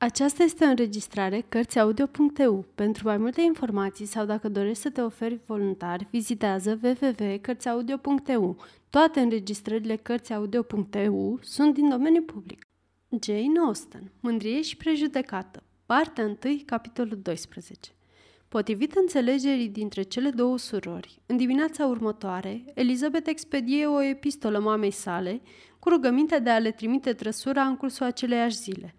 Aceasta este o înregistrare Cărțiaudio.eu. Pentru mai multe informații sau dacă dorești să te oferi voluntar, vizitează www.cărțiaudio.eu. Toate înregistrările Cărțiaudio.eu sunt din domeniu public. Jane Austen, Mândrie și prejudecată, partea 1, capitolul 12. Potrivit înțelegerii dintre cele două surori, în dimineața următoare, Elizabeth expedie o epistolă mamei sale cu rugămintea de a le trimite trăsura în cursul aceleiași zile –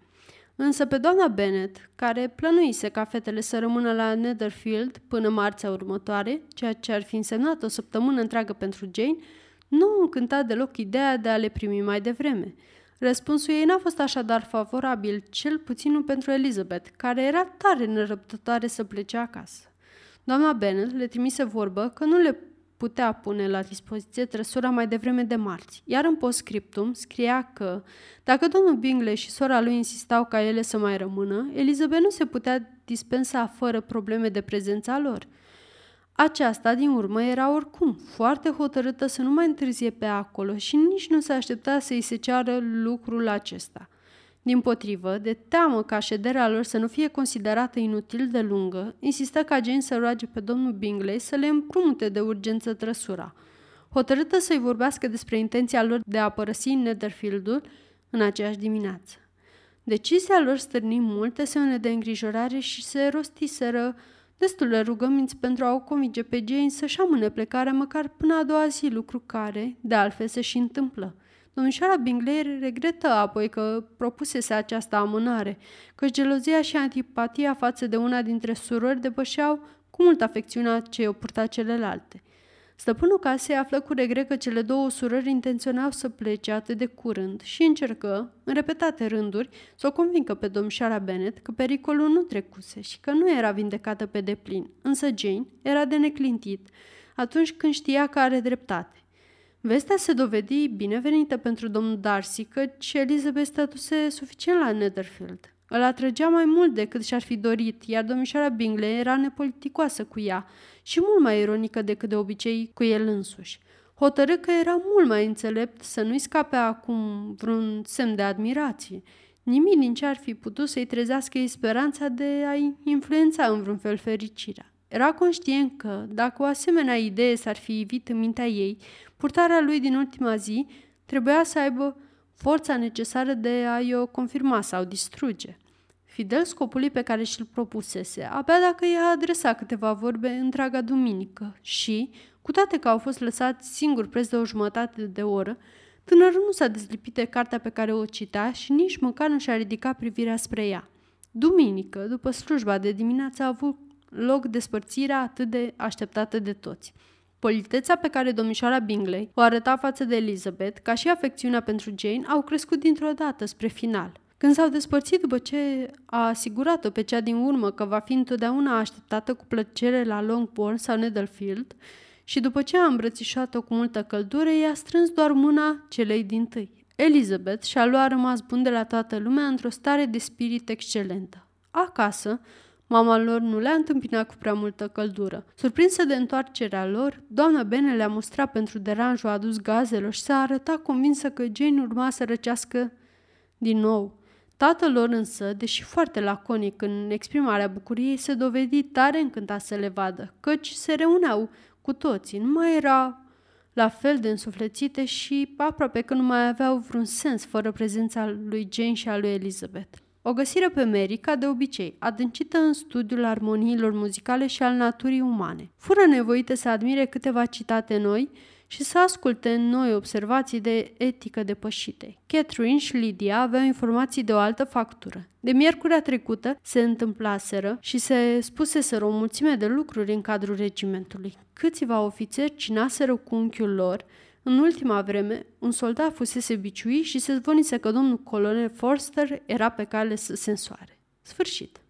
Însă pe doamna Bennet, care plănuise ca fetele să rămână la Netherfield până marțea următoare, ceea ce ar fi însemnat o săptămână întreagă pentru Jane, nu încânta deloc ideea de a le primi mai devreme. Răspunsul ei n-a fost așadar favorabil, cel puțin nu pentru Elizabeth, care era tare nerăbdătoare să plece acasă. Doamna Bennet le trimise vorbă că nu le putea pune la dispoziție trăsura mai devreme de marți, iar în postscriptum scria că, dacă domnul Bingley și sora lui insistau ca ele să mai rămână, Elizabeth nu se putea dispensa fără probleme de prezența lor. Aceasta, din urmă, era oricum foarte hotărâtă să nu mai întârzie pe acolo și nici nu se aștepta să-i se ceară lucrul acesta – din potrivă, de teamă ca șederea lor să nu fie considerată inutil de lungă, insistă ca Jane să roage pe domnul Bingley să le împrumute de urgență trăsura. Hotărâtă să-i vorbească despre intenția lor de a părăsi Netherfield-ul în aceeași dimineață. Decizia lor stârni multe semne de îngrijorare și se rostiseră destule rugăminți pentru a o convinge pe Jane să-și amâne plecarea măcar până a doua zi, lucru care, de altfel, se și întâmplă. Domnișoara Bingley regretă apoi că propusese această amânare, că gelozia și antipatia față de una dintre surori depășeau cu multă afecțiunea ce o purta celelalte. Stăpânul casei află cu regret că cele două surori intenționau să plece atât de curând și încercă, în repetate rânduri, să o convincă pe domnișoara Bennet că pericolul nu trecuse și că nu era vindecată pe deplin, însă Jane era de neclintit atunci când știa că are dreptate. Vestea se dovedi binevenită pentru domnul Darcy, căci Elizabeth stătuse suficient la Netherfield. Îl atrăgea mai mult decât și-ar fi dorit, iar domnișoara Bingley era nepoliticoasă cu ea și mult mai ironică decât de obicei cu el însuși. Hotărâ că era mult mai înțelept să nu-i scape acum vreun semn de admirație. Nimic din ce ar fi putut să-i trezească ei speranța de a-i influența în vreun fel fericirea. Era conștient că, dacă o asemenea idee s-ar fi ivit în mintea ei, purtarea lui din ultima zi trebuia să aibă forța necesară de a-i o confirma sau distruge. Fidel scopului pe care și-l propusese, abia dacă i-a adresat câteva vorbe întreaga duminică și, cu toate că au fost lăsați singur preț de o jumătate de oră, tânărul nu s-a dezlipit de cartea pe care o citea și nici măcar nu și-a ridicat privirea spre ea. Duminică, după slujba de dimineață, a avut loc despărțirea atât de așteptată de toți. Politețea pe care domnișoara Bingley o arăta față de Elizabeth, ca și afecțiunea pentru Jane, au crescut dintr-o dată spre final. Când s-au despărțit după ce a asigurat-o pe cea din urmă că va fi întotdeauna așteptată cu plăcere la Longbourn sau Netherfield, și după ce a îmbrățișat-o cu multă căldură, i-a strâns doar mâna celei din tâi. Elizabeth și-a luat rămas bun de la toată lumea într-o stare de spirit excelentă. Acasă, Mama lor nu le-a întâmpinat cu prea multă căldură. Surprinsă de întoarcerea lor, doamna Bene le-a mustrat pentru deranjul adus gazelor și s-a arătat convinsă că Jane urma să răcească din nou. Tatăl lor însă, deși foarte laconic în exprimarea bucuriei, se dovedi tare încântat să le vadă, căci se reuneau cu toții, nu mai era la fel de însuflețite și aproape că nu mai aveau vreun sens fără prezența lui Jane și a lui Elizabeth. O găsire pe Mary, ca de obicei, adâncită în studiul armoniilor muzicale și al naturii umane. Fură nevoite să admire câteva citate noi și să asculte noi observații de etică depășite. Catherine și Lydia aveau informații de o altă factură. De miercurea trecută se întâmplaseră și se spuseseră o mulțime de lucruri în cadrul regimentului. Câțiva ofițeri cinaseră cu unchiul lor în ultima vreme, un soldat fusese biciuit și se zvonise că domnul colonel Forster era pe cale să se însoare. Sfârșit.